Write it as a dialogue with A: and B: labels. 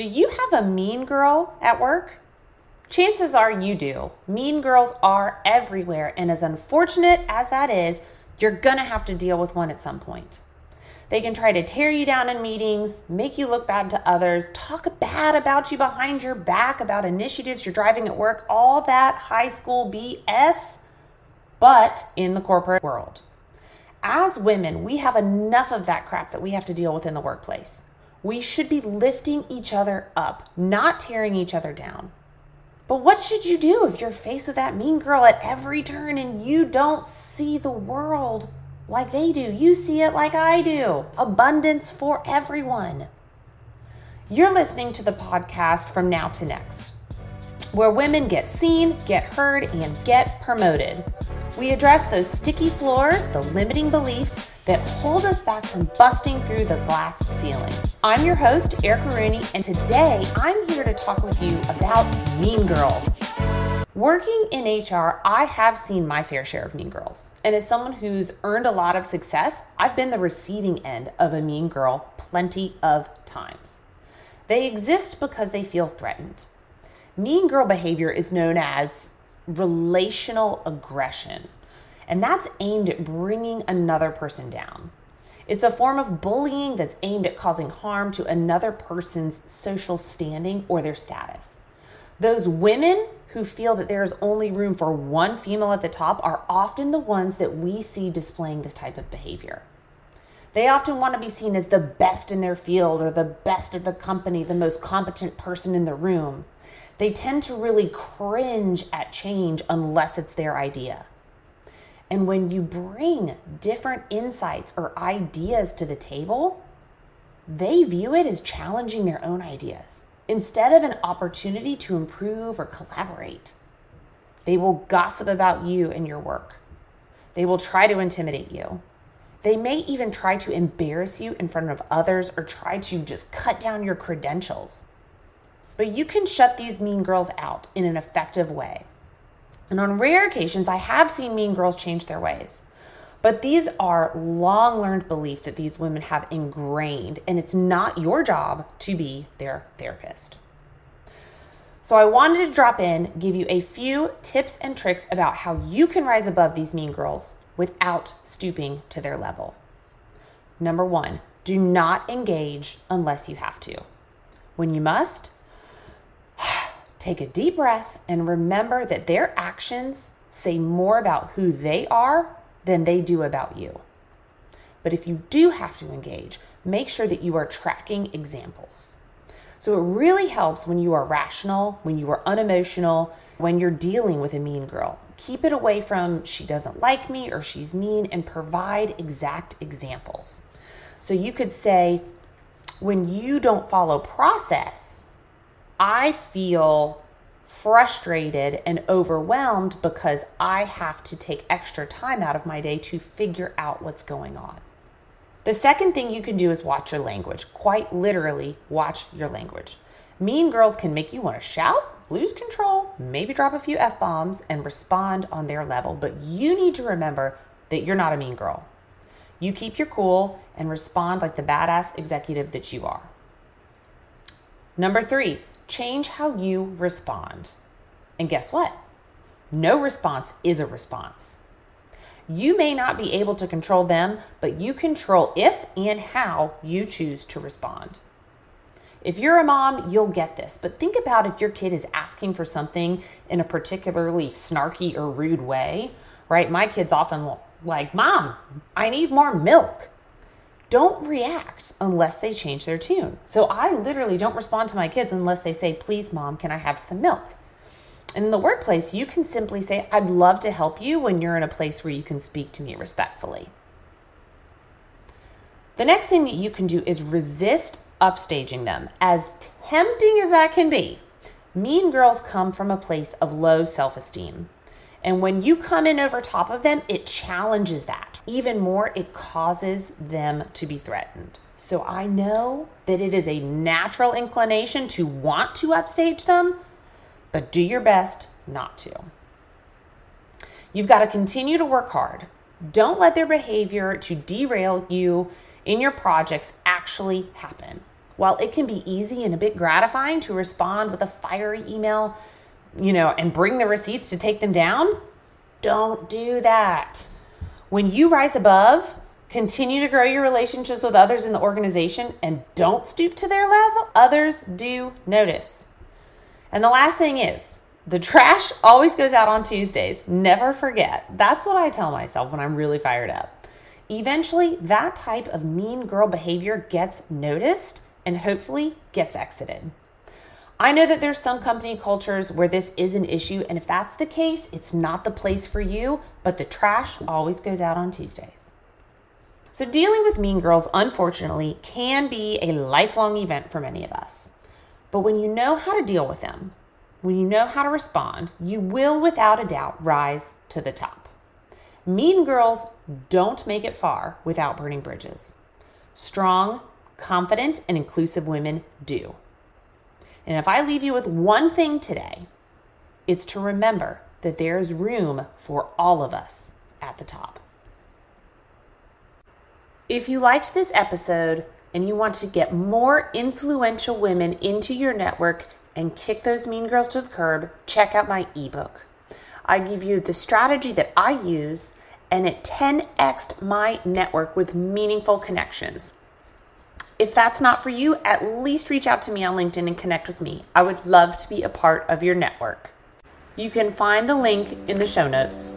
A: Do you have a mean girl at work? Chances are you do. Mean girls are everywhere, and as unfortunate as that is, you're gonna have to deal with one at some point. They can try to tear you down in meetings, make you look bad to others, talk bad about you behind your back about initiatives you're driving at work, all that high school BS, but in the corporate world. As women, we have enough of that crap that we have to deal with in the workplace. We should be lifting each other up, not tearing each other down. But what should you do if you're faced with that mean girl at every turn and you don't see the world like they do. You see it like I do. Abundance for everyone. You're listening to the podcast From Now to Next, where women get seen, get heard, and get promoted. We address those sticky floors, the limiting beliefs that hold us back from busting through the glass ceiling. I'm your host, Erica Rooney, and today I'm here to talk with you about mean girls. Working in HR, I have seen my fair share of mean girls. And as someone who's earned a lot of success, I've been the receiving end of a mean girl plenty of times. They exist because they feel threatened. Mean girl behavior is known as relational aggression, and that's aimed at bringing another person down. It's a form of bullying that's aimed at causing harm to another person's social standing or their status. Those women who feel that there is only room for one female at the top are often the ones that we see displaying this type of behavior. They often want to be seen as the best in their field or the best at the company, the most competent person in the room. They tend to really cringe at change unless it's their idea. And when you bring different insights or ideas to the table, they view it as challenging their own ideas instead of an opportunity to improve or collaborate. They will gossip about you and your work. They will try to intimidate you. They may even try to embarrass you in front of others or try to just cut down your credentials. But you can shut these mean girls out in an effective way. And on rare occasions, I have seen mean girls change their ways. But these are long learned beliefs that these women have ingrained, and it's not your job to be their therapist. So, I wanted to drop in, give you a few tips and tricks about how you can rise above these mean girls without stooping to their level. Number one, do not engage unless you have to. When you must, take a deep breath and remember that their actions say more about who they are than they do about you. But if you do have to engage, make sure that you are tracking examples. So it really helps when you are rational, when you are unemotional, when you're dealing with a mean girl. Keep it away from she doesn't like me or she's mean and provide exact examples. So you could say, when you don't follow process, I feel frustrated and overwhelmed because I have to take extra time out of my day to figure out what's going on. The second thing you can do is watch your language. Quite literally, watch your language. Mean girls can make you want to shout, lose control, maybe drop a few F bombs, and respond on their level. But you need to remember that you're not a mean girl. You keep your cool and respond like the badass executive that you are. Number three, change how you respond. And guess what? No response is a response. You may not be able to control them, but you control if and how you choose to respond. If you're a mom, you'll get this, but think about if your kid is asking for something in a particularly snarky or rude way, right? My kids often like, Mom, I need more milk don't react unless they change their tune. So I literally don't respond to my kids unless they say, Please, mom, can I have some milk? And in the workplace, you can simply say, I'd love to help you when you're in a place where you can speak to me respectfully. The next thing that you can do is resist upstaging them. As tempting as that can be, mean girls come from a place of low self esteem. And when you come in over top of them, it challenges that. Even more, it causes them to be threatened. So I know that it is a natural inclination to want to upstage them, but do your best not to. You've got to continue to work hard. Don't let their behavior to derail you in your projects actually happen. While it can be easy and a bit gratifying to respond with a fiery email, you know, and bring the receipts to take them down, don't do that. When you rise above, continue to grow your relationships with others in the organization and don't stoop to their level, others do notice. And the last thing is, the trash always goes out on Tuesdays. Never forget. That's what I tell myself when I'm really fired up. Eventually, that type of mean girl behavior gets noticed and hopefully gets exited. I know that there's some company cultures where this is an issue, and if that's the case, it's not the place for you, but the trash always goes out on Tuesdays. So, dealing with mean girls, unfortunately, can be a lifelong event for many of us. But when you know how to deal with them, when you know how to respond, you will without a doubt rise to the top. Mean girls don't make it far without burning bridges. Strong, confident, and inclusive women do. And if I leave you with one thing today, it's to remember that there is room for all of us at the top. If you liked this episode and you want to get more influential women into your network and kick those mean girls to the curb, check out my ebook. I give you the strategy that I use and it 10xed my network with meaningful connections. If that's not for you, at least reach out to me on LinkedIn and connect with me. I would love to be a part of your network. You can find the link in the show notes.